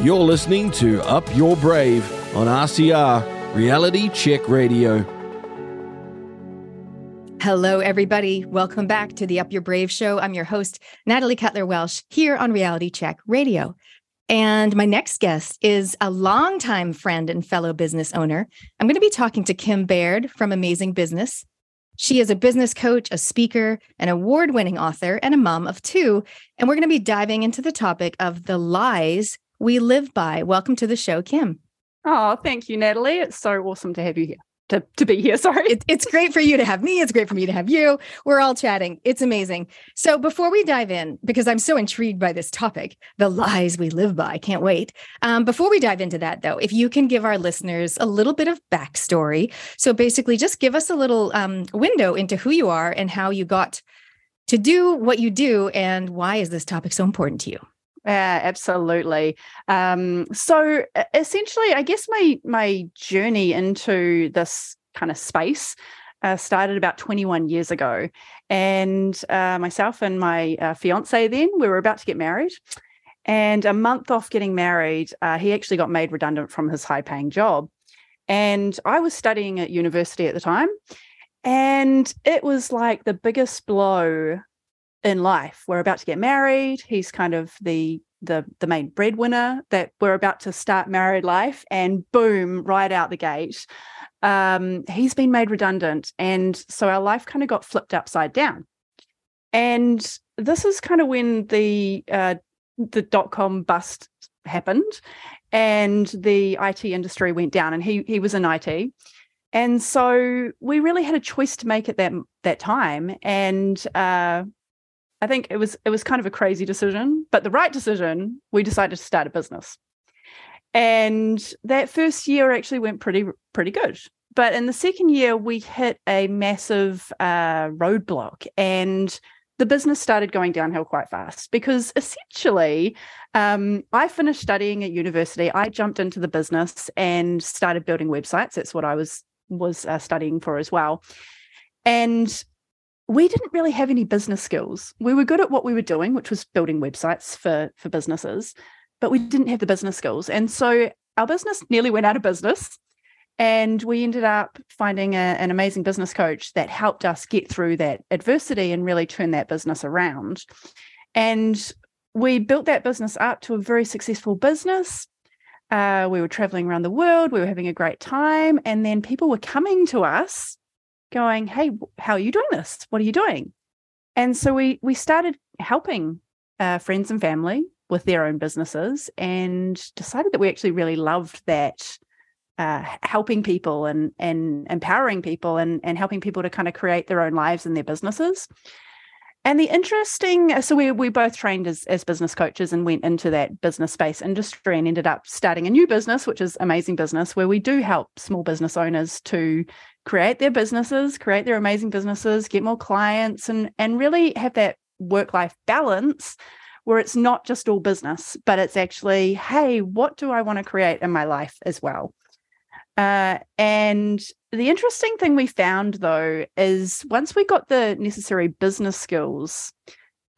You're listening to Up Your Brave on RCR Reality Check Radio. Hello, everybody. Welcome back to the Up Your Brave show. I'm your host, Natalie Cutler Welsh, here on Reality Check Radio. And my next guest is a longtime friend and fellow business owner. I'm going to be talking to Kim Baird from Amazing Business. She is a business coach, a speaker, an award winning author, and a mom of two. And we're going to be diving into the topic of the lies we live by. Welcome to the show, Kim. Oh, thank you, Natalie. It's so awesome to have you here. To, to be here, sorry. It, it's great for you to have me. It's great for me to have you. We're all chatting. It's amazing. So, before we dive in, because I'm so intrigued by this topic, the lies we live by, can't wait. Um, before we dive into that, though, if you can give our listeners a little bit of backstory. So, basically, just give us a little um, window into who you are and how you got to do what you do, and why is this topic so important to you? Yeah, absolutely. Um, so essentially, I guess my my journey into this kind of space uh, started about 21 years ago, and uh, myself and my uh, fiance then we were about to get married, and a month off getting married, uh, he actually got made redundant from his high paying job, and I was studying at university at the time, and it was like the biggest blow in life. We're about to get married. He's kind of the the the main breadwinner that we're about to start married life and boom right out the gate um, he's been made redundant and so our life kind of got flipped upside down and this is kind of when the uh, the dot com bust happened and the IT industry went down and he he was in IT and so we really had a choice to make at that that time and uh, I think it was it was kind of a crazy decision, but the right decision. We decided to start a business, and that first year actually went pretty pretty good. But in the second year, we hit a massive uh, roadblock, and the business started going downhill quite fast because essentially, um, I finished studying at university. I jumped into the business and started building websites. That's what I was was uh, studying for as well, and we didn't really have any business skills. We were good at what we were doing, which was building websites for for businesses, but we didn't have the business skills. And so our business nearly went out of business. And we ended up finding a, an amazing business coach that helped us get through that adversity and really turn that business around. And we built that business up to a very successful business. Uh, we were traveling around the world, we were having a great time. And then people were coming to us going, "Hey, how are you doing this? What are you doing?" And so we we started helping uh, friends and family with their own businesses, and decided that we actually really loved that uh, helping people and and empowering people and and helping people to kind of create their own lives and their businesses. And the interesting, so we we both trained as as business coaches and went into that business space industry and ended up starting a new business, which is amazing business, where we do help small business owners to create their businesses, create their amazing businesses, get more clients, and and really have that work life balance where it's not just all business, but it's actually, hey, what do I want to create in my life as well? Uh, and the interesting thing we found though is once we got the necessary business skills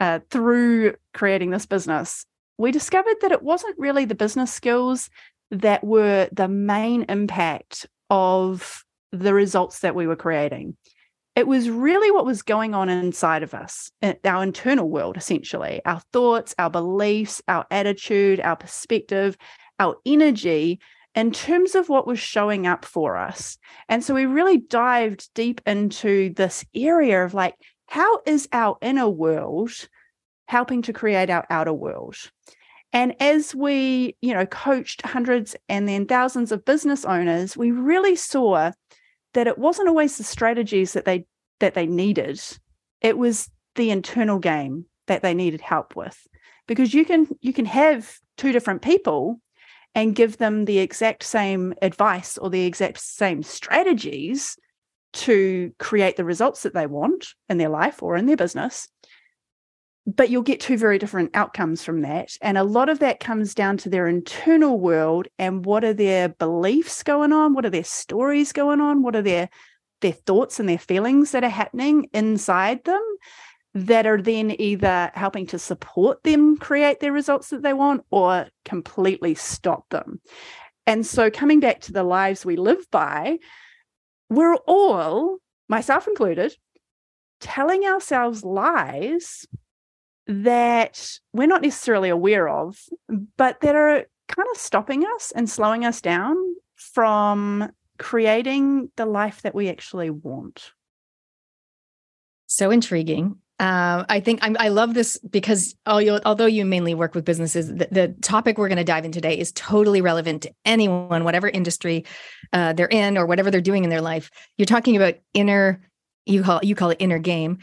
uh, through creating this business, we discovered that it wasn't really the business skills that were the main impact of the results that we were creating. It was really what was going on inside of us, our internal world, essentially, our thoughts, our beliefs, our attitude, our perspective, our energy in terms of what was showing up for us. And so we really dived deep into this area of like, how is our inner world helping to create our outer world? And as we, you know, coached hundreds and then thousands of business owners, we really saw that it wasn't always the strategies that they that they needed. It was the internal game that they needed help with. Because you can you can have two different people and give them the exact same advice or the exact same strategies to create the results that they want in their life or in their business but you'll get two very different outcomes from that. And a lot of that comes down to their internal world and what are their beliefs going on? What are their stories going on? What are their their thoughts and their feelings that are happening inside them that are then either helping to support them create their results that they want or completely stop them. And so, coming back to the lives we live by, we're all, myself included, telling ourselves lies that we're not necessarily aware of, but that are kind of stopping us and slowing us down from creating the life that we actually want. So intriguing. Uh, I think I'm, i love this because although you mainly work with businesses, the, the topic we're going to dive in today is totally relevant to anyone, whatever industry uh, they're in or whatever they're doing in their life. You're talking about inner, you call you call it inner game.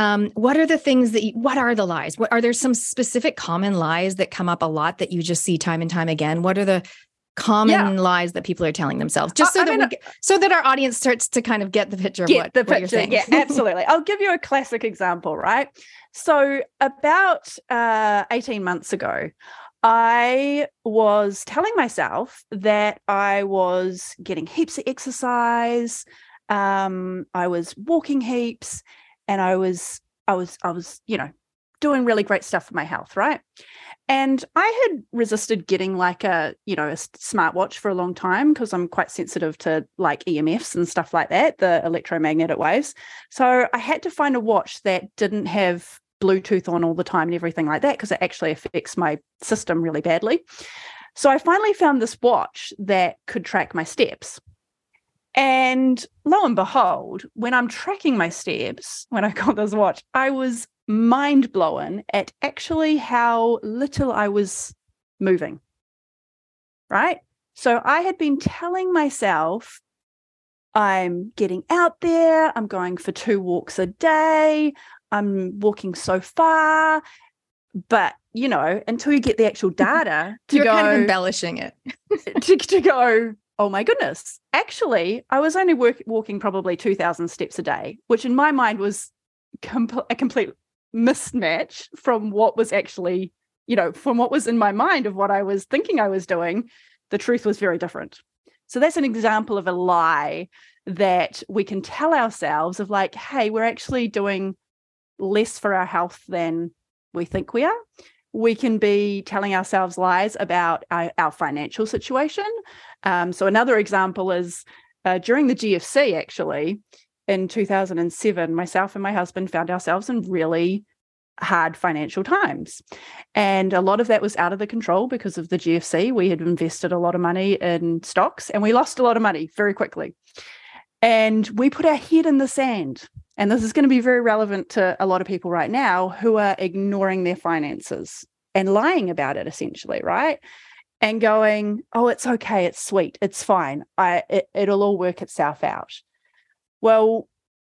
Um, what are the things that you, what are the lies? What are there some specific common lies that come up a lot that you just see time and time again? What are the common yeah. lies that people are telling themselves just so I, that mean, we, so that our audience starts to kind of get the picture get of what, the picture. Yeah, absolutely. I'll give you a classic example, right? So about uh, 18 months ago, I was telling myself that I was getting heaps of exercise. Um, I was walking heaps and I was, I was, I was, you know, doing really great stuff for my health, right? And I had resisted getting like a, you know, a smartwatch for a long time because I'm quite sensitive to like EMFs and stuff like that, the electromagnetic waves. So I had to find a watch that didn't have Bluetooth on all the time and everything like that because it actually affects my system really badly. So I finally found this watch that could track my steps. And lo and behold, when I'm tracking my steps, when I got this watch, I was mind blown at actually how little I was moving. Right. So I had been telling myself, I'm getting out there, I'm going for two walks a day, I'm walking so far. But, you know, until you get the actual data to You're go, kind of embellishing it. to, to go, oh my goodness, actually, I was only work, walking probably 2,000 steps a day, which in my mind was com- a complete mismatch from what was actually, you know, from what was in my mind of what I was thinking I was doing. The truth was very different. So that's an example of a lie that we can tell ourselves of like, hey, we're actually doing less for our health than we think we are. We can be telling ourselves lies about our, our financial situation. Um, so, another example is uh, during the GFC, actually, in 2007, myself and my husband found ourselves in really hard financial times. And a lot of that was out of the control because of the GFC. We had invested a lot of money in stocks and we lost a lot of money very quickly. And we put our head in the sand. And this is going to be very relevant to a lot of people right now who are ignoring their finances and lying about it, essentially, right? And going, oh, it's okay, it's sweet, it's fine, I it, it'll all work itself out. Well,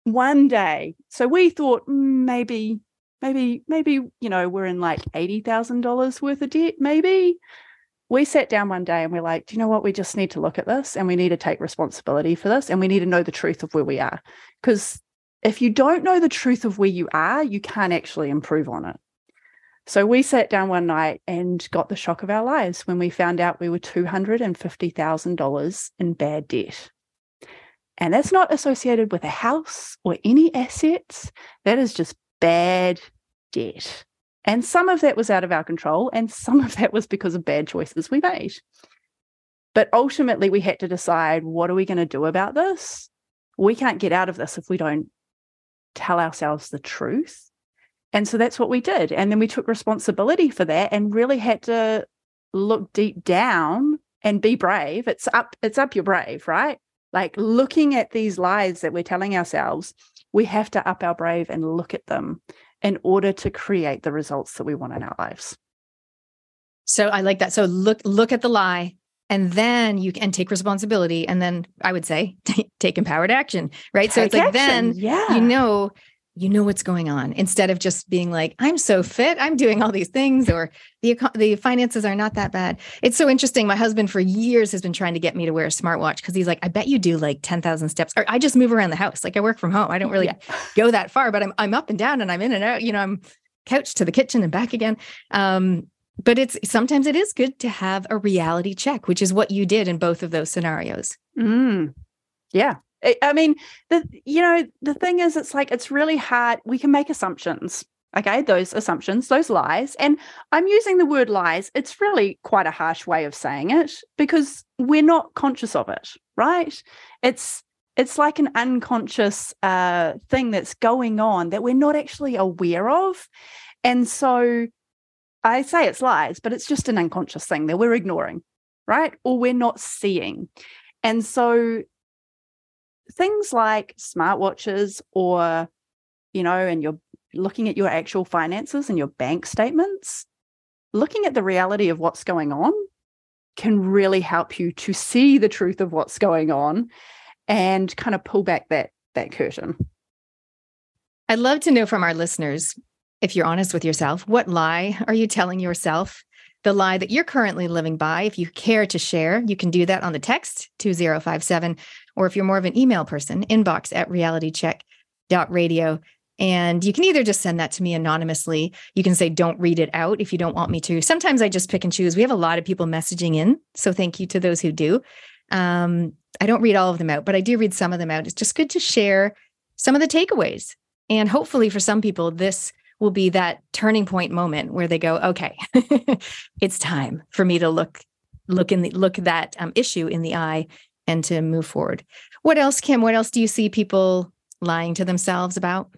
one day, so we thought mm, maybe, maybe, maybe, you know, we're in like $80,000 worth of debt, maybe. We sat down one day and we're like, do you know what? We just need to look at this and we need to take responsibility for this and we need to know the truth of where we are. Because if you don't know the truth of where you are, you can't actually improve on it. So we sat down one night and got the shock of our lives when we found out we were $250,000 in bad debt. And that's not associated with a house or any assets. That is just bad debt. And some of that was out of our control, and some of that was because of bad choices we made. But ultimately, we had to decide what are we going to do about this? We can't get out of this if we don't tell ourselves the truth. And so that's what we did. And then we took responsibility for that and really had to look deep down and be brave. It's up, it's up your brave, right? like looking at these lies that we're telling ourselves, we have to up our brave and look at them in order to create the results that we want in our lives. So I like that. So look look at the lie and then you can take responsibility and then I would say take empowered action, right? Take so it's like action. then yeah. you know you know what's going on instead of just being like i'm so fit i'm doing all these things or the the finances are not that bad it's so interesting my husband for years has been trying to get me to wear a smartwatch because he's like i bet you do like 10,000 steps or i just move around the house like i work from home i don't really yeah. go that far but i'm i'm up and down and i'm in and out you know i'm couch to the kitchen and back again um, but it's sometimes it is good to have a reality check which is what you did in both of those scenarios mm. yeah I mean, the you know, the thing is it's like it's really hard. We can make assumptions. Okay, those assumptions, those lies. And I'm using the word lies. It's really quite a harsh way of saying it because we're not conscious of it, right? It's it's like an unconscious uh, thing that's going on that we're not actually aware of. And so I say it's lies, but it's just an unconscious thing that we're ignoring, right? Or we're not seeing. And so things like smartwatches or, you know, and you're looking at your actual finances and your bank statements, looking at the reality of what's going on can really help you to see the truth of what's going on and kind of pull back that that curtain. I'd love to know from our listeners if you're honest with yourself, what lie are you telling yourself? The lie that you're currently living by. If you care to share, you can do that on the text 2057. Or if you're more of an email person, inbox at realitycheck.radio. And you can either just send that to me anonymously. You can say, don't read it out if you don't want me to. Sometimes I just pick and choose. We have a lot of people messaging in. So thank you to those who do. Um, I don't read all of them out, but I do read some of them out. It's just good to share some of the takeaways. And hopefully, for some people, this will be that turning point moment where they go, okay, it's time for me to look look in the look that um, issue in the eye and to move forward. What else, Kim? What else do you see people lying to themselves about?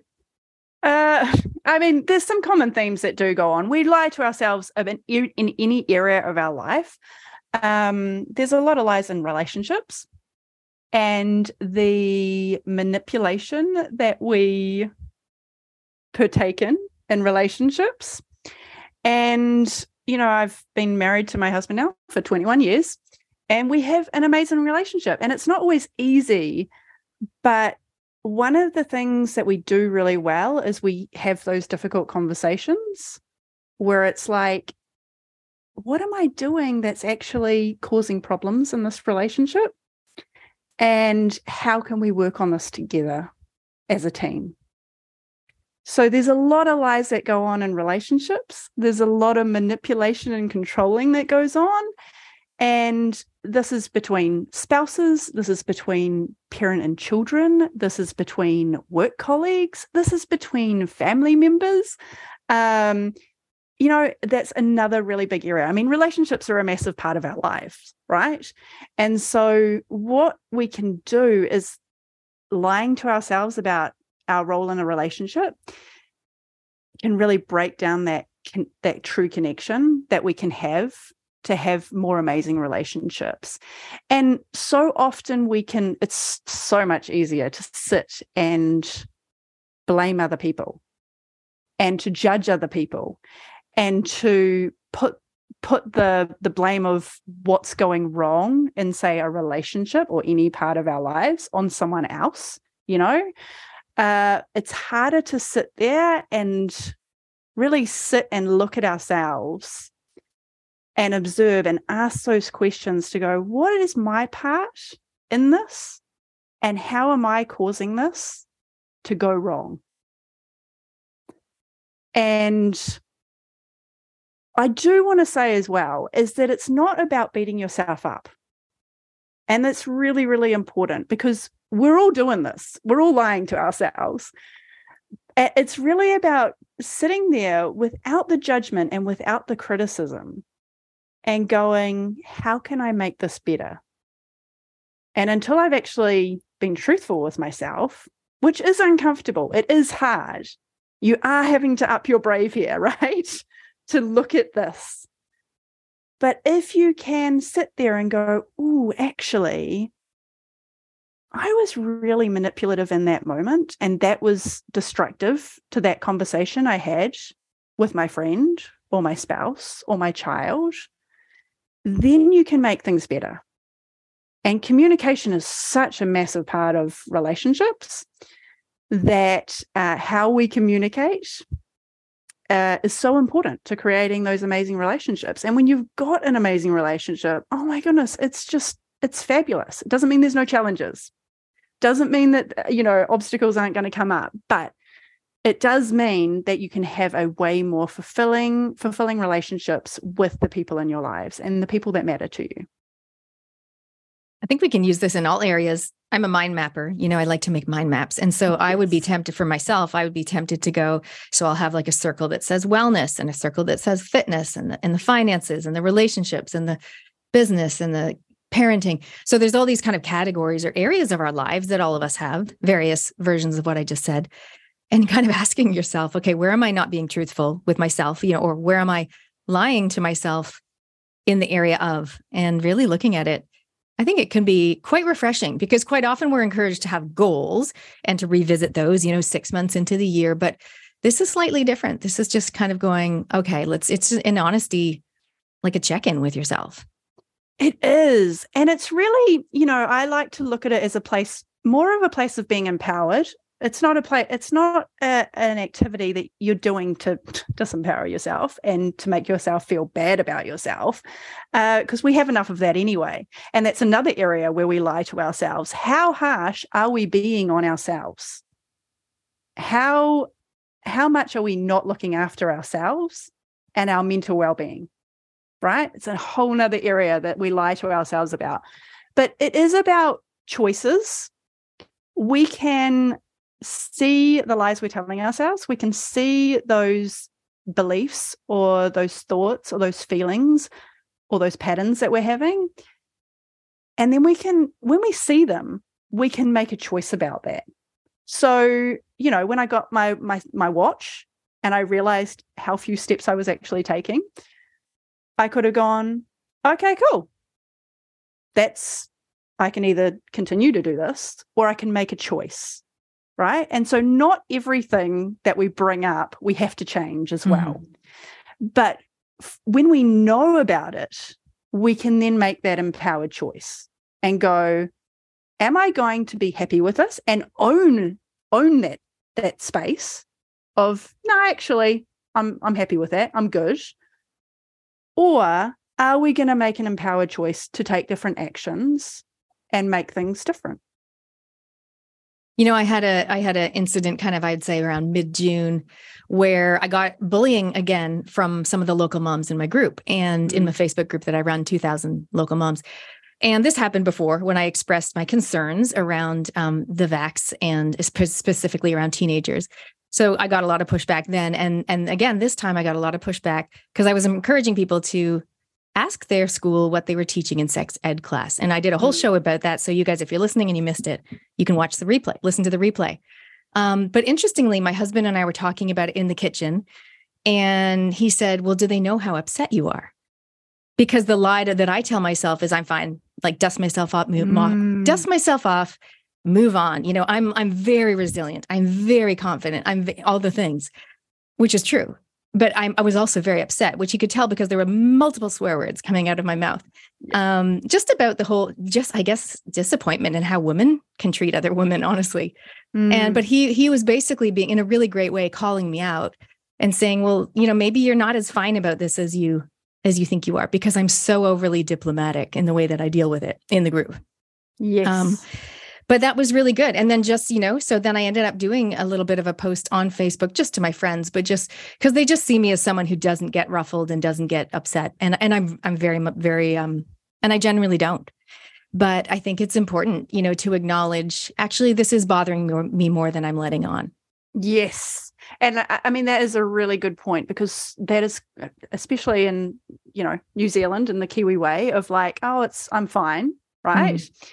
Uh, I mean, there's some common themes that do go on. We lie to ourselves in, any area of our life. Um, there's a lot of lies in relationships and the manipulation that we partake in in relationships. And, you know, I've been married to my husband now for 21 years and we have an amazing relationship. And it's not always easy, but one of the things that we do really well is we have those difficult conversations where it's like, what am I doing that's actually causing problems in this relationship? And how can we work on this together as a team? So there's a lot of lies that go on in relationships. There's a lot of manipulation and controlling that goes on. And this is between spouses, this is between parent and children, this is between work colleagues, this is between family members. Um, you know, that's another really big area. I mean, relationships are a massive part of our lives, right? And so, what we can do is lying to ourselves about our role in a relationship can really break down that that true connection that we can have to have more amazing relationships. And so often we can, it's so much easier to sit and blame other people and to judge other people and to put put the the blame of what's going wrong in say a relationship or any part of our lives on someone else you know uh it's harder to sit there and really sit and look at ourselves and observe and ask those questions to go, what is my part in this? And how am I causing this to go wrong? And I do want to say as well is that it's not about beating yourself up. And that's really, really important because we're all doing this. We're all lying to ourselves. It's really about sitting there without the judgment and without the criticism and going, how can I make this better? And until I've actually been truthful with myself, which is uncomfortable, it is hard. You are having to up your brave here, right? to look at this. But if you can sit there and go, ooh, actually, I was really manipulative in that moment. And that was destructive to that conversation I had with my friend or my spouse or my child then you can make things better. And communication is such a massive part of relationships that uh, how we communicate uh, is so important to creating those amazing relationships. And when you've got an amazing relationship, oh my goodness, it's just, it's fabulous. It doesn't mean there's no challenges. Doesn't mean that, uh, you know, obstacles aren't going to come up, but it does mean that you can have a way more fulfilling fulfilling relationships with the people in your lives and the people that matter to you i think we can use this in all areas I'm a mind mapper. You know, I like to make mind maps. And so I would be tempted for myself, I would be tempted to go. So I'll have like a circle that says wellness and a circle that says fitness and the, and the finances and the relationships and the business and the parenting. So there's all these kind of categories or areas of our lives that all of us have, various versions of what I just said. And kind of asking yourself, okay, where am I not being truthful with myself? You know, or where am I lying to myself in the area of? And really looking at it I think it can be quite refreshing because quite often we're encouraged to have goals and to revisit those, you know, six months into the year. But this is slightly different. This is just kind of going, okay, let's, it's an honesty, like a check in with yourself. It is. And it's really, you know, I like to look at it as a place, more of a place of being empowered. It's not a play it's not a, an activity that you're doing to disempower yourself and to make yourself feel bad about yourself because uh, we have enough of that anyway and that's another area where we lie to ourselves. How harsh are we being on ourselves? How how much are we not looking after ourselves and our mental well-being right it's a whole nother area that we lie to ourselves about but it is about choices we can see the lies we're telling ourselves. We can see those beliefs or those thoughts or those feelings or those patterns that we're having. And then we can, when we see them, we can make a choice about that. So, you know, when I got my my my watch and I realized how few steps I was actually taking, I could have gone, okay, cool. That's I can either continue to do this or I can make a choice right? And so not everything that we bring up we have to change as well. Mm-hmm. But f- when we know about it, we can then make that empowered choice and go, am I going to be happy with this and own own that that space of no, actually, I'm I'm happy with that. I'm good. Or are we going to make an empowered choice to take different actions and make things different? You know, I had a I had an incident kind of I'd say around mid June where I got bullying again from some of the local moms in my group and mm-hmm. in the Facebook group that I run, 2,000 local moms. And this happened before when I expressed my concerns around um, the vax and specifically around teenagers. So I got a lot of pushback then, and and again this time I got a lot of pushback because I was encouraging people to ask their school what they were teaching in sex ed class. And I did a whole mm. show about that. So, you guys, if you're listening and you missed it, you can watch the replay, listen to the replay. Um, but interestingly, my husband and I were talking about it in the kitchen. And he said, Well, do they know how upset you are? Because the lie that I tell myself is I'm fine, like dust myself off, move, mm. dust myself off, move on. You know, I'm I'm very resilient. I'm very confident. I'm all the things, which is true but I, I, was also very upset, which you could tell because there were multiple swear words coming out of my mouth. Um, just about the whole, just I guess, disappointment in how women can treat other women, honestly. Mm. And but he he was basically being in a really great way calling me out and saying, well, you know, maybe you're not as fine about this as you as you think you are because I'm so overly diplomatic in the way that I deal with it in the group. Yes. Um, but that was really good. And then just, you know, so then I ended up doing a little bit of a post on Facebook just to my friends, but just because they just see me as someone who doesn't get ruffled and doesn't get upset. And and I'm I'm very very um and I generally don't. But I think it's important, you know, to acknowledge actually this is bothering me more than I'm letting on. Yes. And I mean, that is a really good point because that is, especially in, you know, New Zealand and the Kiwi way of like, oh, it's, I'm fine. Right. Mm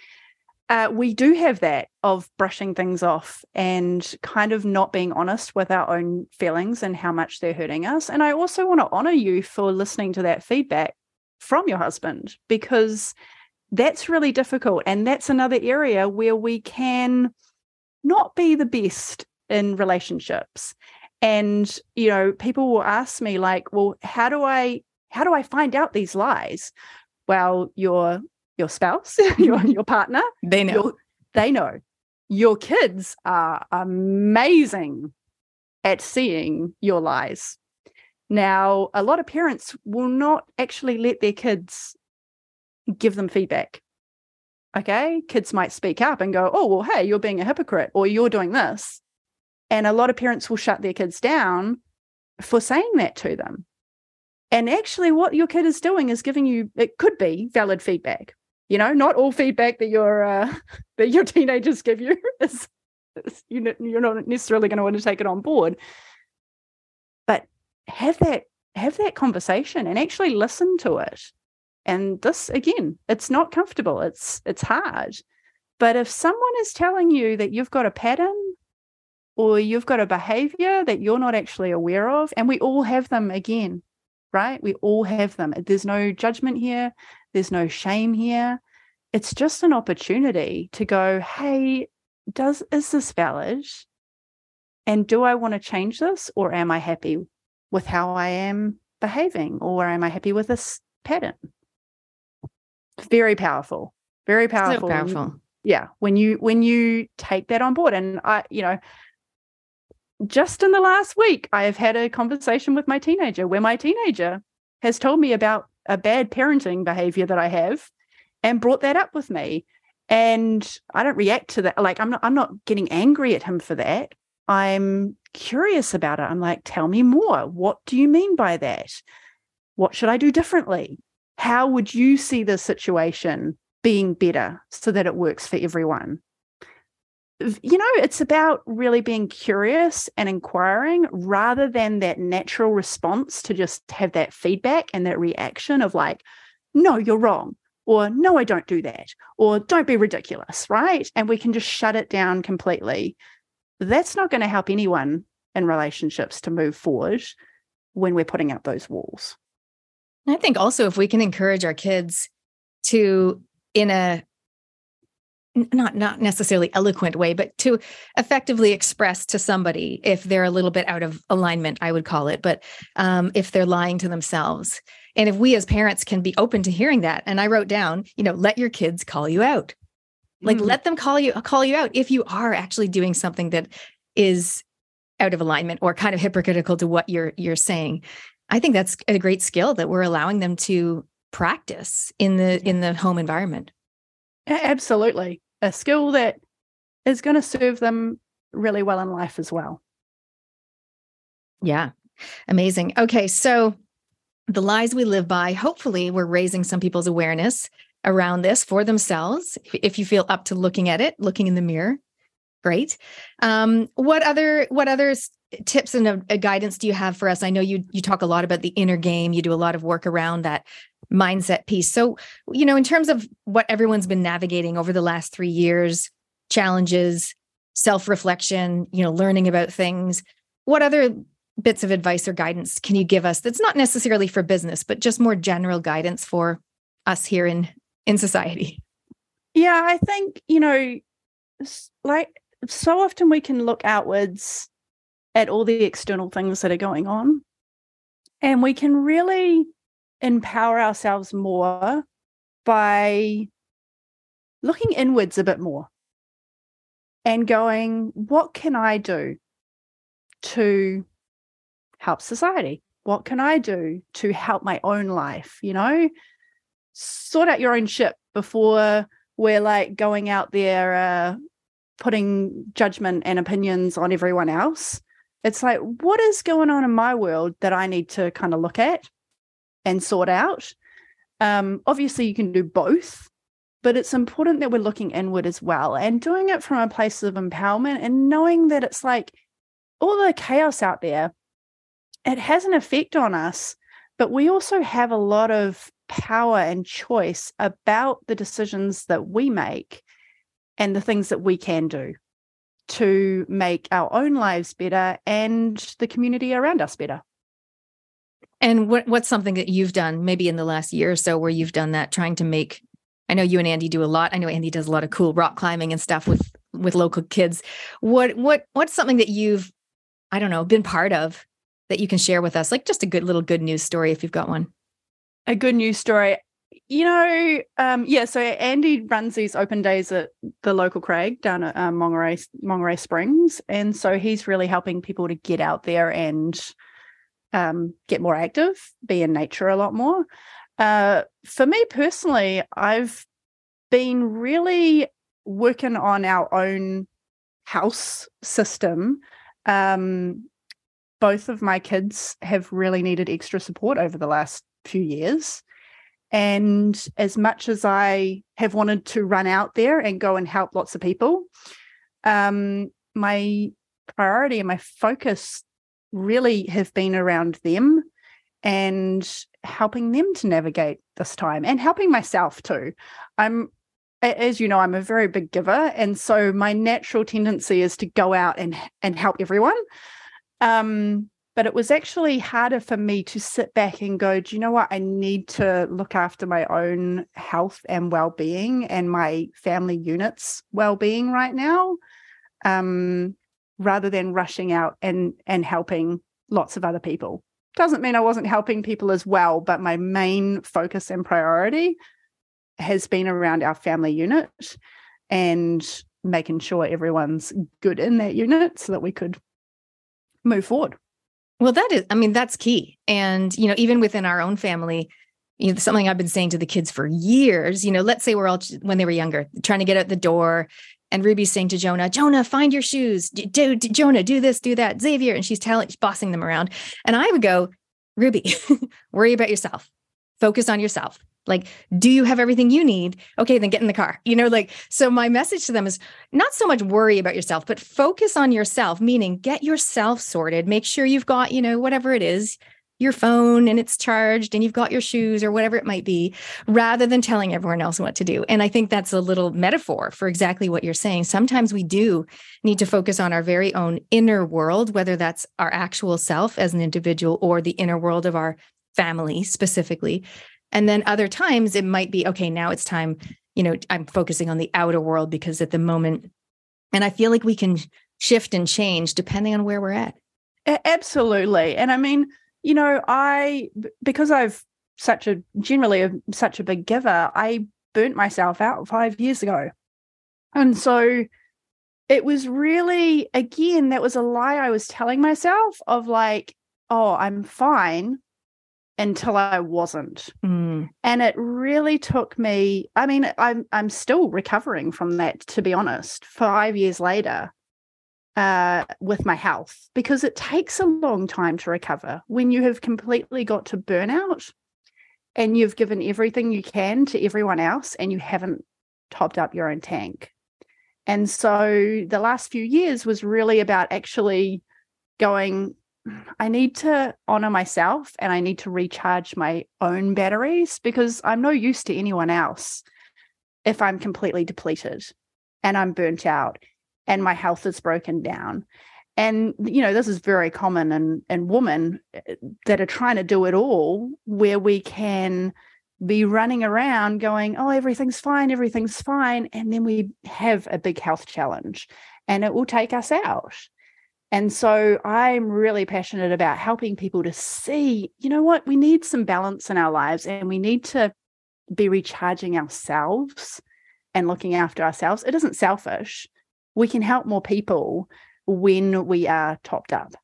uh, we do have that of brushing things off and kind of not being honest with our own feelings and how much they're hurting us. And I also want to honor you for listening to that feedback from your husband because that's really difficult. And that's another area where we can not be the best in relationships. And, you know, people will ask me, like, well, how do I how do I find out these lies? Well, you're your spouse, your mm-hmm. your partner. They know. Your, they know. Your kids are amazing at seeing your lies. Now, a lot of parents will not actually let their kids give them feedback. Okay. Kids might speak up and go, oh, well, hey, you're being a hypocrite or you're doing this. And a lot of parents will shut their kids down for saying that to them. And actually, what your kid is doing is giving you, it could be valid feedback You know, not all feedback that your uh, that your teenagers give you is, is you you're not necessarily going to want to take it on board. But have that have that conversation and actually listen to it. And this again, it's not comfortable. It's it's hard. But if someone is telling you that you've got a pattern or you've got a behavior that you're not actually aware of, and we all have them again, right? We all have them. There's no judgment here, there's no shame here. It's just an opportunity to go, hey, does is this valid? And do I want to change this or am I happy with how I am behaving or am I happy with this pattern? Very powerful. Very powerful. So powerful. Yeah. When you when you take that on board. And I, you know, just in the last week, I have had a conversation with my teenager where my teenager has told me about a bad parenting behavior that I have and brought that up with me. And I don't react to that. Like I'm not I'm not getting angry at him for that. I'm curious about it. I'm like, tell me more. What do you mean by that? What should I do differently? How would you see the situation being better so that it works for everyone? You know, it's about really being curious and inquiring rather than that natural response to just have that feedback and that reaction of like, no, you're wrong, or no, I don't do that, or don't be ridiculous, right? And we can just shut it down completely. That's not going to help anyone in relationships to move forward when we're putting up those walls. I think also if we can encourage our kids to, in a not not necessarily eloquent way but to effectively express to somebody if they're a little bit out of alignment i would call it but um, if they're lying to themselves. And if we as parents can be open to hearing that and i wrote down you know let your kids call you out. Like mm. let them call you call you out if you are actually doing something that is out of alignment or kind of hypocritical to what you're you're saying. I think that's a great skill that we're allowing them to practice in the in the home environment Absolutely. A skill that is going to serve them really well in life as well. Yeah. Amazing. Okay. So, the lies we live by, hopefully, we're raising some people's awareness around this for themselves. If you feel up to looking at it, looking in the mirror, great. Um, what other what other tips and a guidance do you have for us? I know you you talk a lot about the inner game. You do a lot of work around that mindset piece. So, you know, in terms of what everyone's been navigating over the last three years, challenges, self reflection, you know, learning about things, what other bits of advice or guidance can you give us that's not necessarily for business, but just more general guidance for us here in in society? Yeah, I think, you know, like so often we can look outwards at all the external things that are going on and we can really empower ourselves more by looking inwards a bit more and going, what can I do to help society? What can I do to help my own life? You know, sort out your own ship before we're like going out there uh, putting judgment and opinions on everyone else. It's like, what is going on in my world that I need to kind of look at and sort out. Um, obviously, you can do both, but it's important that we're looking inward as well and doing it from a place of empowerment and knowing that it's like all the chaos out there, it has an effect on us, but we also have a lot of power and choice about the decisions that we make and the things that we can do to make our own lives better and the community around us better. And what what's something that you've done maybe in the last year or so where you've done that trying to make I know you and Andy do a lot. I know Andy does a lot of cool rock climbing and stuff with with local kids. What what what's something that you've I don't know, been part of that you can share with us? Like just a good little good news story if you've got one. A good news story. You know, um, yeah, so Andy runs these open days at the local crag down at um, Monterey Springs. And so he's really helping people to get out there and um, get more active, be in nature a lot more. Uh, for me personally, I've been really working on our own house system. Um, both of my kids have really needed extra support over the last few years. And as much as I have wanted to run out there and go and help lots of people, um, my priority and my focus really have been around them and helping them to navigate this time and helping myself too. I'm as you know, I'm a very big giver. And so my natural tendency is to go out and and help everyone. Um, but it was actually harder for me to sit back and go, do you know what? I need to look after my own health and well-being and my family units well-being right now. Um, rather than rushing out and and helping lots of other people. Doesn't mean I wasn't helping people as well, but my main focus and priority has been around our family unit and making sure everyone's good in that unit so that we could move forward. Well, that is, I mean, that's key. And, you know, even within our own family, you know, something I've been saying to the kids for years, you know, let's say we're all, when they were younger, trying to get out the door. And Ruby's saying to Jonah, Jonah, find your shoes. Do, do, Jonah, do this, do that. Xavier. And she's telling, she's bossing them around. And I would go, Ruby, worry about yourself. Focus on yourself. Like, do you have everything you need? Okay, then get in the car. You know, like, so my message to them is not so much worry about yourself, but focus on yourself, meaning get yourself sorted. Make sure you've got, you know, whatever it is, your phone and it's charged and you've got your shoes or whatever it might be, rather than telling everyone else what to do. And I think that's a little metaphor for exactly what you're saying. Sometimes we do need to focus on our very own inner world, whether that's our actual self as an individual or the inner world of our family specifically and then other times it might be, okay, now it's time, you know, I'm focusing on the outer world because at the moment, and I feel like we can shift and change depending on where we're at. Absolutely. And I mean, you know, I, because I've such a generally a, such a big giver, I burnt myself out five years ago. And so it was really, again, that was a lie I was telling myself of like, oh, I'm fine until I wasn't. Mm. And it really took me, I mean, I'm I'm still recovering from that, to be honest, five years later, uh, with my health, because it takes a long time to recover when you have completely got to burnout and you've given everything you can to everyone else and you haven't topped up your own tank. And so the last few years was really about actually going, I need to honor myself and I need to recharge my own batteries because I'm no use to anyone else if I'm completely depleted and I'm burnt out and my health is broken down. And you know, this is very common in, in women eh, that are trying to do it all, where we can be running around going, Oh, everything's fine, everything's fine. And then we have a big health challenge and it will take us out. And so I'm really passionate about helping people to see, you know what, we need some balance in our lives and we need to be recharging ourselves and looking after ourselves. It isn't selfish. We can help more people when we are topped up.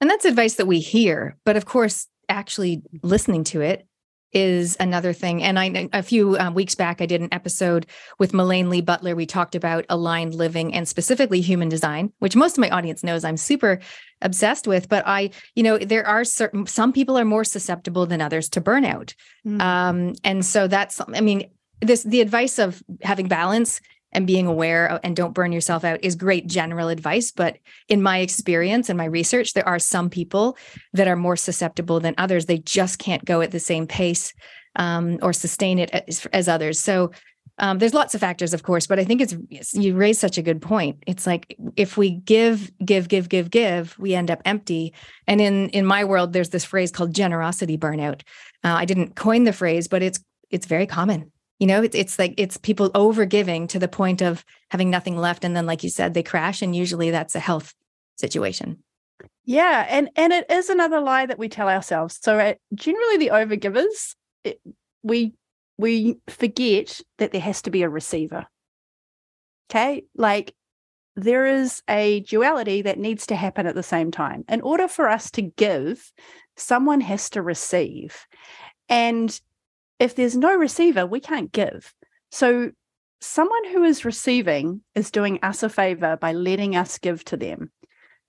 And that's advice that we hear. But of course, actually listening to it is another thing. And I, a few um, weeks back, I did an episode with Melaine Lee Butler. We talked about aligned living and specifically human design, which most of my audience knows I'm super obsessed with. But I, you know, there are certain, some people are more susceptible than others to burnout. Mm-hmm. Um, and so that's, I mean, this, the advice of having balance and being aware and don't burn yourself out is great general advice. But in my experience and my research, there are some people that are more susceptible than others. They just can't go at the same pace um, or sustain it as, as others. So um, there's lots of factors, of course, but I think it's you raise such a good point. It's like if we give, give, give, give, give, we end up empty. And in in my world, there's this phrase called generosity burnout. Uh, I didn't coin the phrase, but it's it's very common you know it's, it's like it's people over giving to the point of having nothing left and then like you said they crash and usually that's a health situation. Yeah and and it is another lie that we tell ourselves. So uh, generally the overgivers it, we we forget that there has to be a receiver. Okay? Like there is a duality that needs to happen at the same time. In order for us to give someone has to receive. And if there's no receiver, we can't give. So someone who is receiving is doing us a favor by letting us give to them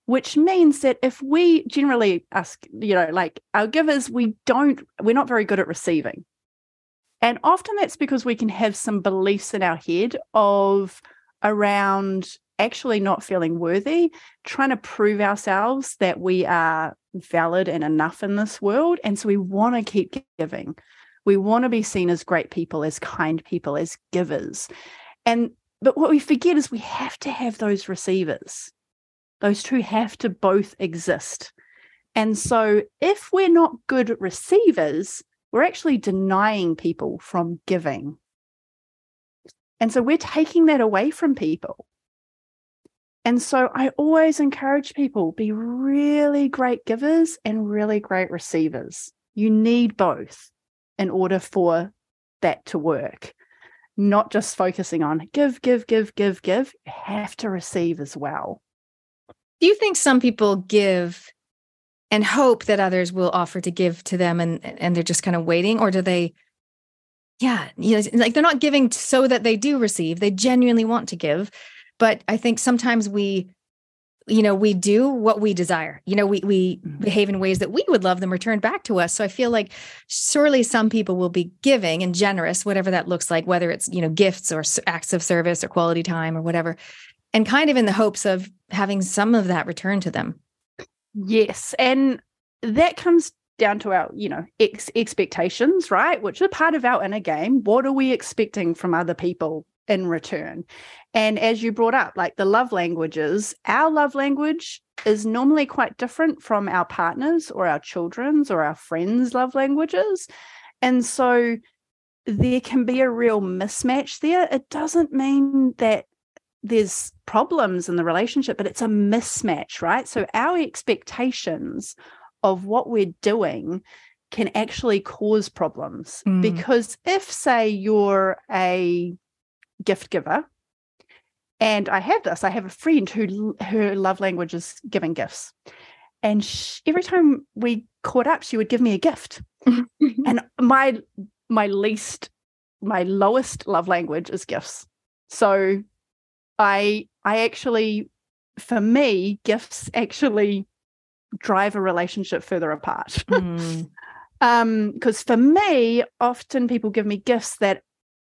which means that if we generally ask you know like our givers we don't we're not very good at receiving And often that's because we can have some beliefs in our head of around actually not feeling worthy, trying to prove ourselves that we are valid and enough in this world. And so we want to keep giving. We want to be seen as great people, as kind people, as givers. And but what we forget is we have to have those receivers. Those two have to both exist. And so if we're not good receivers, we're actually denying people from giving. And so we're taking that away from people. And so I always encourage people be really great givers and really great receivers. You need both in order for that to work. Not just focusing on give, give, give, give, give. You have to receive as well. Do you think some people give and hope that others will offer to give to them and and they're just kind of waiting or do they yeah you know like they're not giving so that they do receive they genuinely want to give but i think sometimes we you know we do what we desire. You know we we mm-hmm. behave in ways that we would love them returned back to us. So i feel like surely some people will be giving and generous whatever that looks like whether it's you know gifts or acts of service or quality time or whatever and kind of in the hopes of having some of that returned to them. Yes and that comes down to our you know ex- expectations right? Which are part of our inner game. What are we expecting from other people in return. And as you brought up, like the love languages, our love language is normally quite different from our partners or our children's or our friends' love languages. And so there can be a real mismatch there. It doesn't mean that there's problems in the relationship, but it's a mismatch, right? So our expectations of what we're doing can actually cause problems mm. because if say you're a gift giver. And I have this. I have a friend who her love language is giving gifts, and she, every time we caught up, she would give me a gift. and my my least, my lowest love language is gifts. So, I I actually, for me, gifts actually drive a relationship further apart. Mm. um, because for me, often people give me gifts that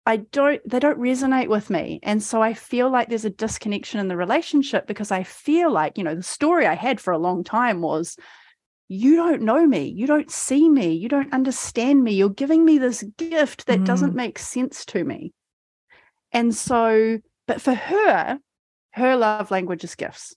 I don't, they don't resonate with me. And so I feel like there's a disconnection in the relationship because I feel like, you know, the story I had for a long time was, you don't know me. You don't see me. You don't understand me. You're giving me this gift that mm. doesn't make sense to me. And so, but for her, her love language is gifts.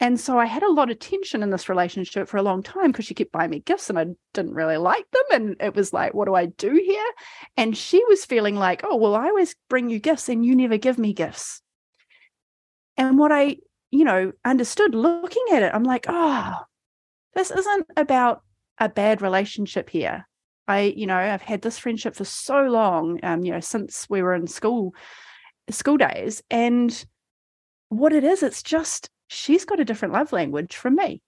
And so I had a lot of tension in this relationship for a long time because she kept buying me gifts and I didn't really like them. And it was like, what do I do here? And she was feeling like, oh, well, I always bring you gifts and you never give me gifts. And what I, you know, understood looking at it, I'm like, oh, this isn't about a bad relationship here. I, you know, I've had this friendship for so long, um, you know, since we were in school, school days. And what it is, it's just she's got a different love language from me.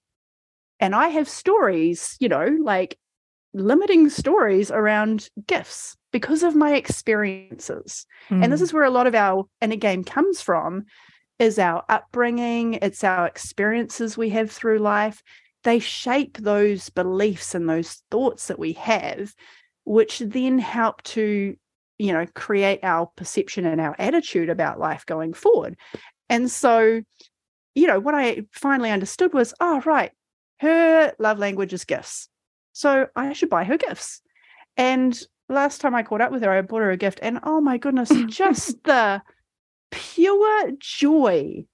And I have stories, you know, like limiting stories around gifts because of my experiences. Mm. And this hmm. is where a lot of our inner game comes from is our upbringing, it's our experiences we have through life. They shape those beliefs and those thoughts that we have, which then help to, you know, create our perception and our attitude about life going forward. And so you know, what I finally understood was, oh, right, her love language is gifts. So I should buy her gifts. And last time I caught up with her, I bought her a gift. And oh my goodness, just the pure joy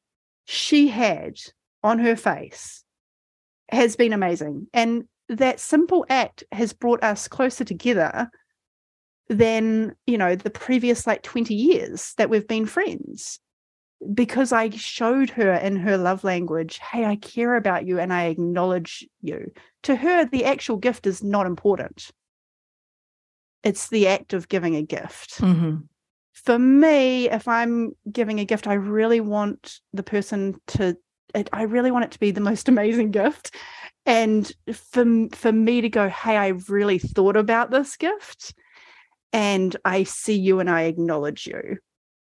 she had on her face has been amazing. And that simple act has brought us closer together than, you know, the previous like 20 years that we've been friends because I showed her in her love language, hey, I care about you and I acknowledge you. To her, the actual gift is not important. It's the act of giving a gift. Mm-hmm. For me, if I'm giving a gift, I really want the person to, I really want it to be the most amazing gift. And for, for me to go, hey, I really thought about this gift and I see you and I acknowledge you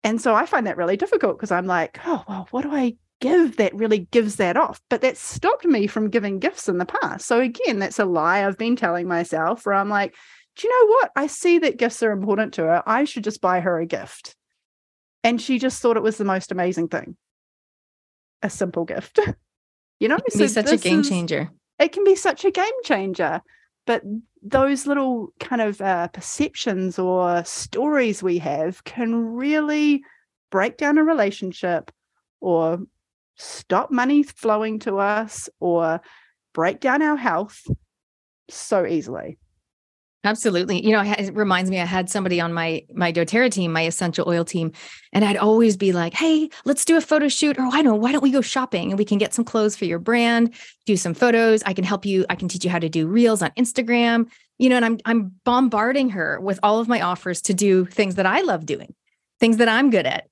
and so I find that really difficult because I'm like, oh, well, what do I give that really gives that off? But that stopped me from giving gifts in the past. So again, that's a lie I've been telling myself where I'm like, do you know what? I see that gifts are important to her. I should just buy her a gift. And she just thought it was the most amazing thing. A simple gift. you know, it can so be such a game is, changer. It can be such a game changer. But those little kind of uh, perceptions or stories we have can really break down a relationship or stop money flowing to us or break down our health so easily. Absolutely. You know, it reminds me I had somebody on my my doTERRA team, my essential oil team, and I'd always be like, "Hey, let's do a photo shoot or I know, why don't we go shopping and we can get some clothes for your brand, do some photos, I can help you, I can teach you how to do reels on Instagram." You know, and I'm I'm bombarding her with all of my offers to do things that I love doing, things that I'm good at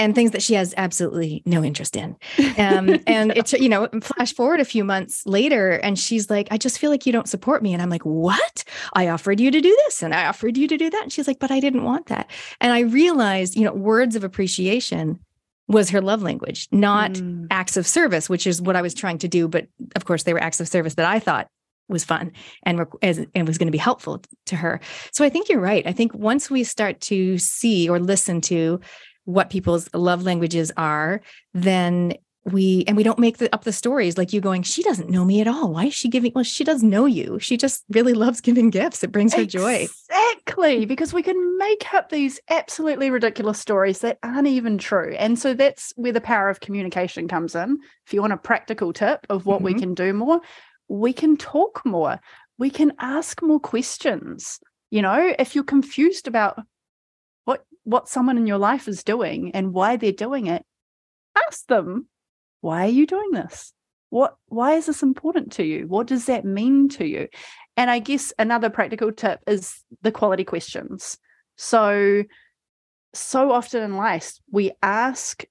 and things that she has absolutely no interest in. Um, and it's, you know, flash forward a few months later, and she's like, I just feel like you don't support me. And I'm like, what? I offered you to do this and I offered you to do that. And she's like, but I didn't want that. And I realized, you know, words of appreciation was her love language, not mm. acts of service, which is what I was trying to do. But of course, they were acts of service that I thought was fun and, and was going to be helpful to her. So I think you're right. I think once we start to see or listen to what people's love languages are, then we and we don't make the, up the stories like you going she doesn't know me at all. Why is she giving well she does know you. She just really loves giving gifts. It brings her joy. Exactly because we can make up these absolutely ridiculous stories that aren't even true. And so that's where the power of communication comes in. If you want a practical tip of what mm-hmm. we can do more we can talk more. We can ask more questions. You know if you're confused about what someone in your life is doing and why they're doing it, ask them, why are you doing this? What why is this important to you? What does that mean to you? And I guess another practical tip is the quality questions. So so often in life we ask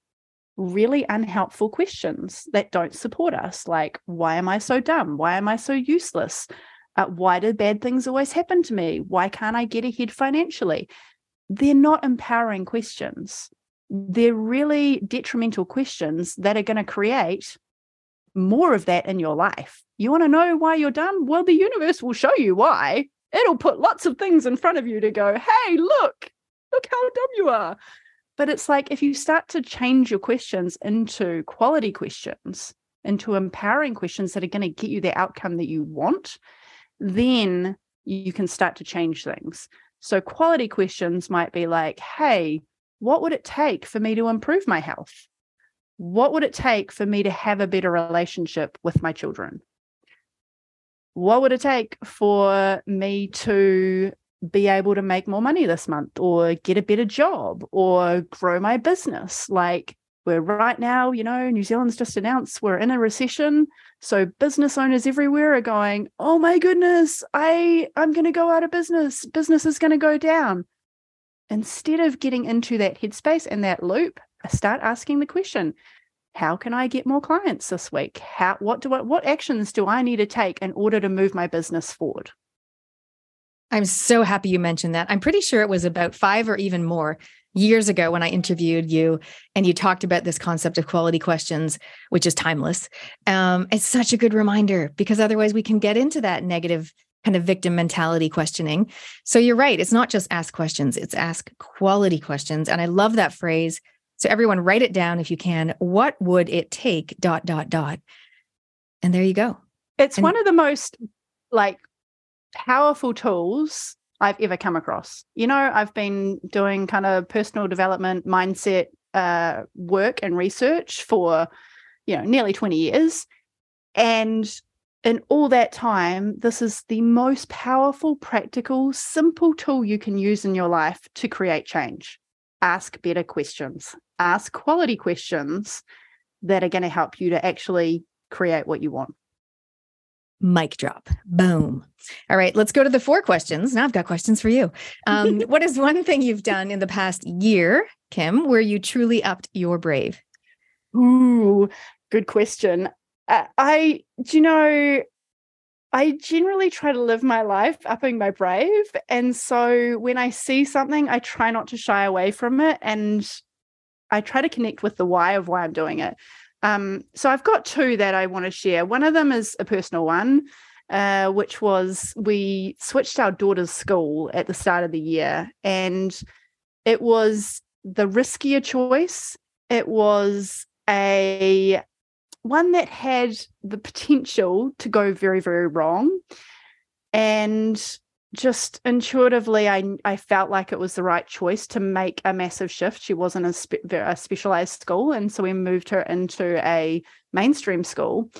really unhelpful questions that don't support us like why am i so dumb why am i so useless uh, why do bad things always happen to me why can't i get ahead financially they're not empowering questions. They're really detrimental questions that are going to create more of that in your life. You want to know why you're dumb? Well, the universe will show you why. It'll put lots of things in front of you to go, hey, look, look how dumb you are. But it's like if you start to change your questions into quality questions, into empowering questions that are going to get you the outcome that you want, then you can start to change things. So, quality questions might be like, hey, what would it take for me to improve my health? What would it take for me to have a better relationship with my children? What would it take for me to be able to make more money this month or get a better job or grow my business? Like, we're right now, you know, New Zealand's just announced we're in a recession. So business owners everywhere are going, "Oh my goodness, I I'm going to go out of business. Business is going to go down." Instead of getting into that headspace and that loop, start asking the question, how can I get more clients this week? How what do I what actions do I need to take in order to move my business forward? I'm so happy you mentioned that. I'm pretty sure it was about 5 or even more years ago when I interviewed you and you talked about this concept of quality questions, which is timeless. Um, it's such a good reminder because otherwise we can get into that negative kind of victim mentality questioning. So you're right. It's not just ask questions, it's ask quality questions. And I love that phrase. So everyone write it down if you can. What would it take? Dot, dot, dot. And there you go. It's and- one of the most like powerful tools I've ever come across. You know, I've been doing kind of personal development mindset uh, work and research for, you know, nearly 20 years. And in all that time, this is the most powerful, practical, simple tool you can use in your life to create change. Ask better questions, ask quality questions that are going to help you to actually create what you want. Mic drop. Boom. All right, let's go to the four questions. Now I've got questions for you. Um, what is one thing you've done in the past year, Kim, where you truly upped your brave? Ooh, good question. Uh, I, do you know, I generally try to live my life upping my brave. And so when I see something, I try not to shy away from it. And I try to connect with the why of why I'm doing it. Um, so I've got two that I want to share. One of them is a personal one. uh, which was we switched our daughter's school at the start of the year, and it was the riskier choice. It was a one that had the potential to go very, very wrong. And just intuitively, I, I felt like it was the right choice to make a massive shift. She wasn't a, spe- a specialized school. And so we moved her into a mainstream school.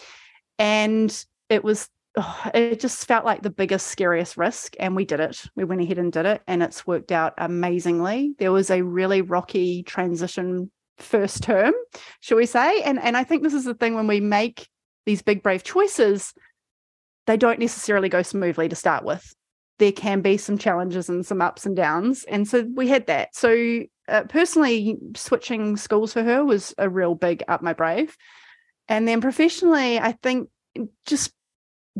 And it was oh, it just felt like the biggest, scariest risk. And we did it. We went ahead and did it. And it's worked out amazingly. There was a really rocky transition first term, shall we say? And and I think this is the thing when we make these big brave choices, they don't necessarily go smoothly to start with. There can be some challenges and some ups and downs, and so we had that. So uh, personally, switching schools for her was a real big up my brave. And then professionally, I think just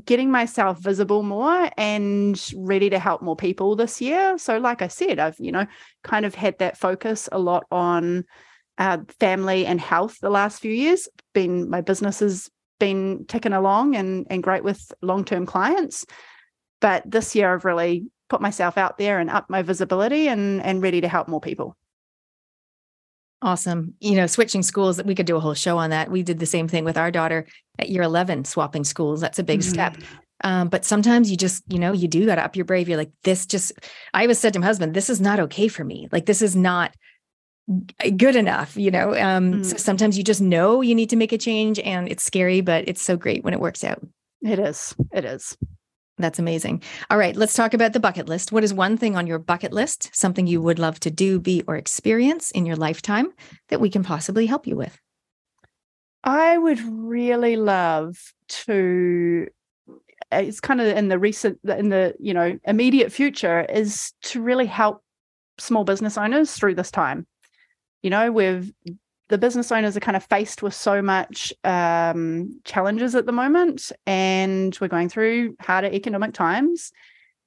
getting myself visible more and ready to help more people this year. So, like I said, I've, you know, kind of had that focus a lot on uh, family and health the last few years. Been my business has been ticking along and and great with long term clients, but this year I've really put myself out there and up my visibility and and ready to help more people. Awesome. You know, switching schools, we could do a whole show on that. We did the same thing with our daughter at year 11, swapping schools. That's a big mm-hmm. step. Um, but sometimes you just, you know, you do got to up your brave. You're like, this just, I always said to my husband, this is not okay for me. Like, this is not good enough, you know? Um, mm. So sometimes you just know you need to make a change and it's scary, but it's so great when it works out. It is. It is. That's amazing. All right, let's talk about the bucket list. What is one thing on your bucket list, something you would love to do, be, or experience in your lifetime that we can possibly help you with? I would really love to uh, it's kind of in the recent in the you know immediate future is to really help small business owners through this time you know we've the business owners are kind of faced with so much um, challenges at the moment and we're going through harder economic times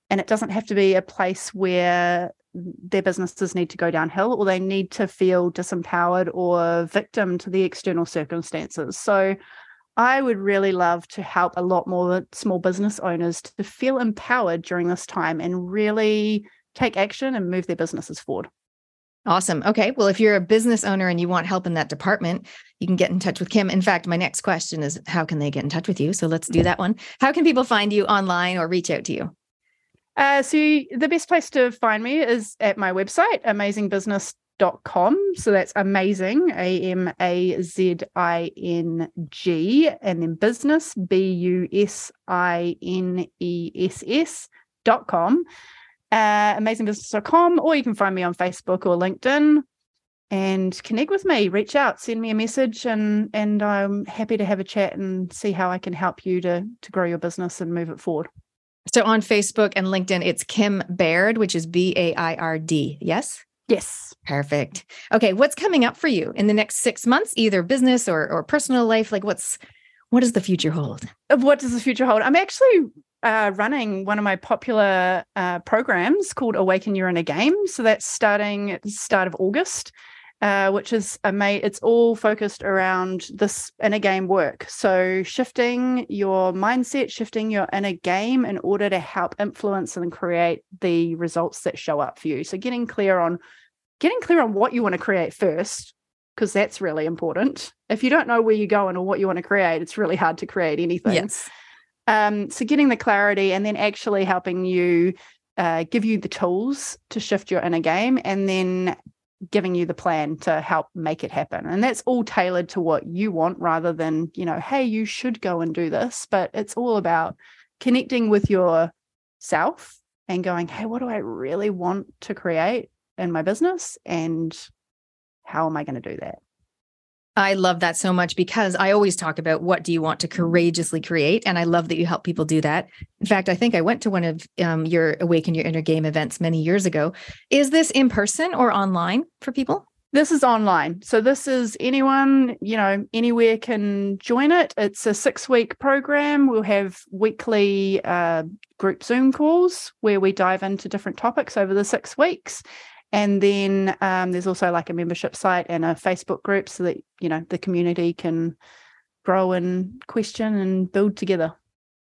and it doesn't have to be a place where their businesses need to go downhill or they need to feel disempowered or victim to the external circumstances. So i would really love to help a lot more small business owners to feel empowered during this time and really take action and move their businesses forward Awesome. Okay. Well, if you're a business owner and you want help in that department, you can get in touch with Kim. In fact, my next question is how can they get in touch with you? So let's do that one. How can people find you online or reach out to you? Uh, so the best place to find me is at my website, amazingbusiness.com. So that's amazing, A M A Z I N G, and then business, B U S I N E S S dot com uh, amazingbusiness.com, or you can find me on Facebook or LinkedIn and connect with me. Reach out, send me a message, and and I'm happy to have a chat and see how I can help you to to grow your business and move it forward. So on Facebook and LinkedIn, it's Kim Baird, which is B A I R D. Yes. Yes. Perfect. Okay, what's coming up for you in the next six months, either business or or personal life? Like, what's what does the future hold? What does the future hold? I'm actually uh, running one of my popular uh, programs called Awaken Your Inner Game. So that's starting at the start of August. Uh, which is a mate, it's all focused around this inner game work. So, shifting your mindset, shifting your inner game in order to help influence and create the results that show up for you. So, getting clear on getting clear on what you want to create first, because that's really important. If you don't know where you're going or what you want to create, it's really hard to create anything. Yes. Um, so getting the clarity and then actually helping you uh, give you the tools to shift your inner game and then giving you the plan to help make it happen. And that's all tailored to what you want rather than, you know, hey, you should go and do this. But it's all about connecting with yourself and going, hey, what do I really want to create in my business? And how am I going to do that? I love that so much because I always talk about what do you want to courageously create. And I love that you help people do that. In fact, I think I went to one of um, your Awaken Your Inner Game events many years ago. Is this in person or online for people? This is online. So this is anyone, you know, anywhere can join it. It's a six week program. We'll have weekly uh, group Zoom calls where we dive into different topics over the six weeks. And then um, there's also like a membership site and a Facebook group so that, you know, the community can grow and question and build together.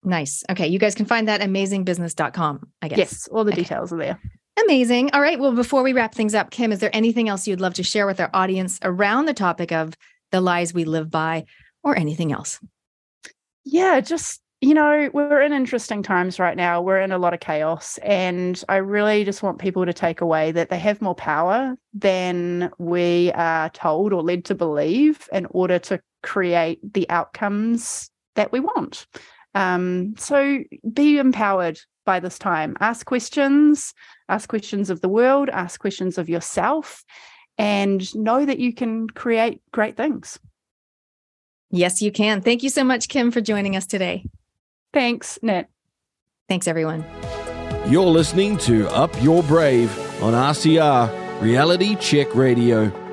Nice. Okay. You guys can find that amazingbusiness.com, I guess. Yes, all the Okay. details are there. Amazing. All right. Well, before we wrap things up, Kim, is there anything else you'd love to share with our audience around the topic of the lies we live by or anything else? Yeah, just you know, we're in interesting times right now. We're in a lot of chaos. And I really just want people to take away that they have more power than we are told or led to believe in order to create the outcomes that we want. Um, so be empowered by this time. Ask questions, ask questions of the world, ask questions of yourself, and know that you can create great things. Yes, you can. Thank you so much, Kim, for joining us today. Thanks, Nat. Thanks, everyone. You're listening to Up Your Brave on RCR Reality Check Radio.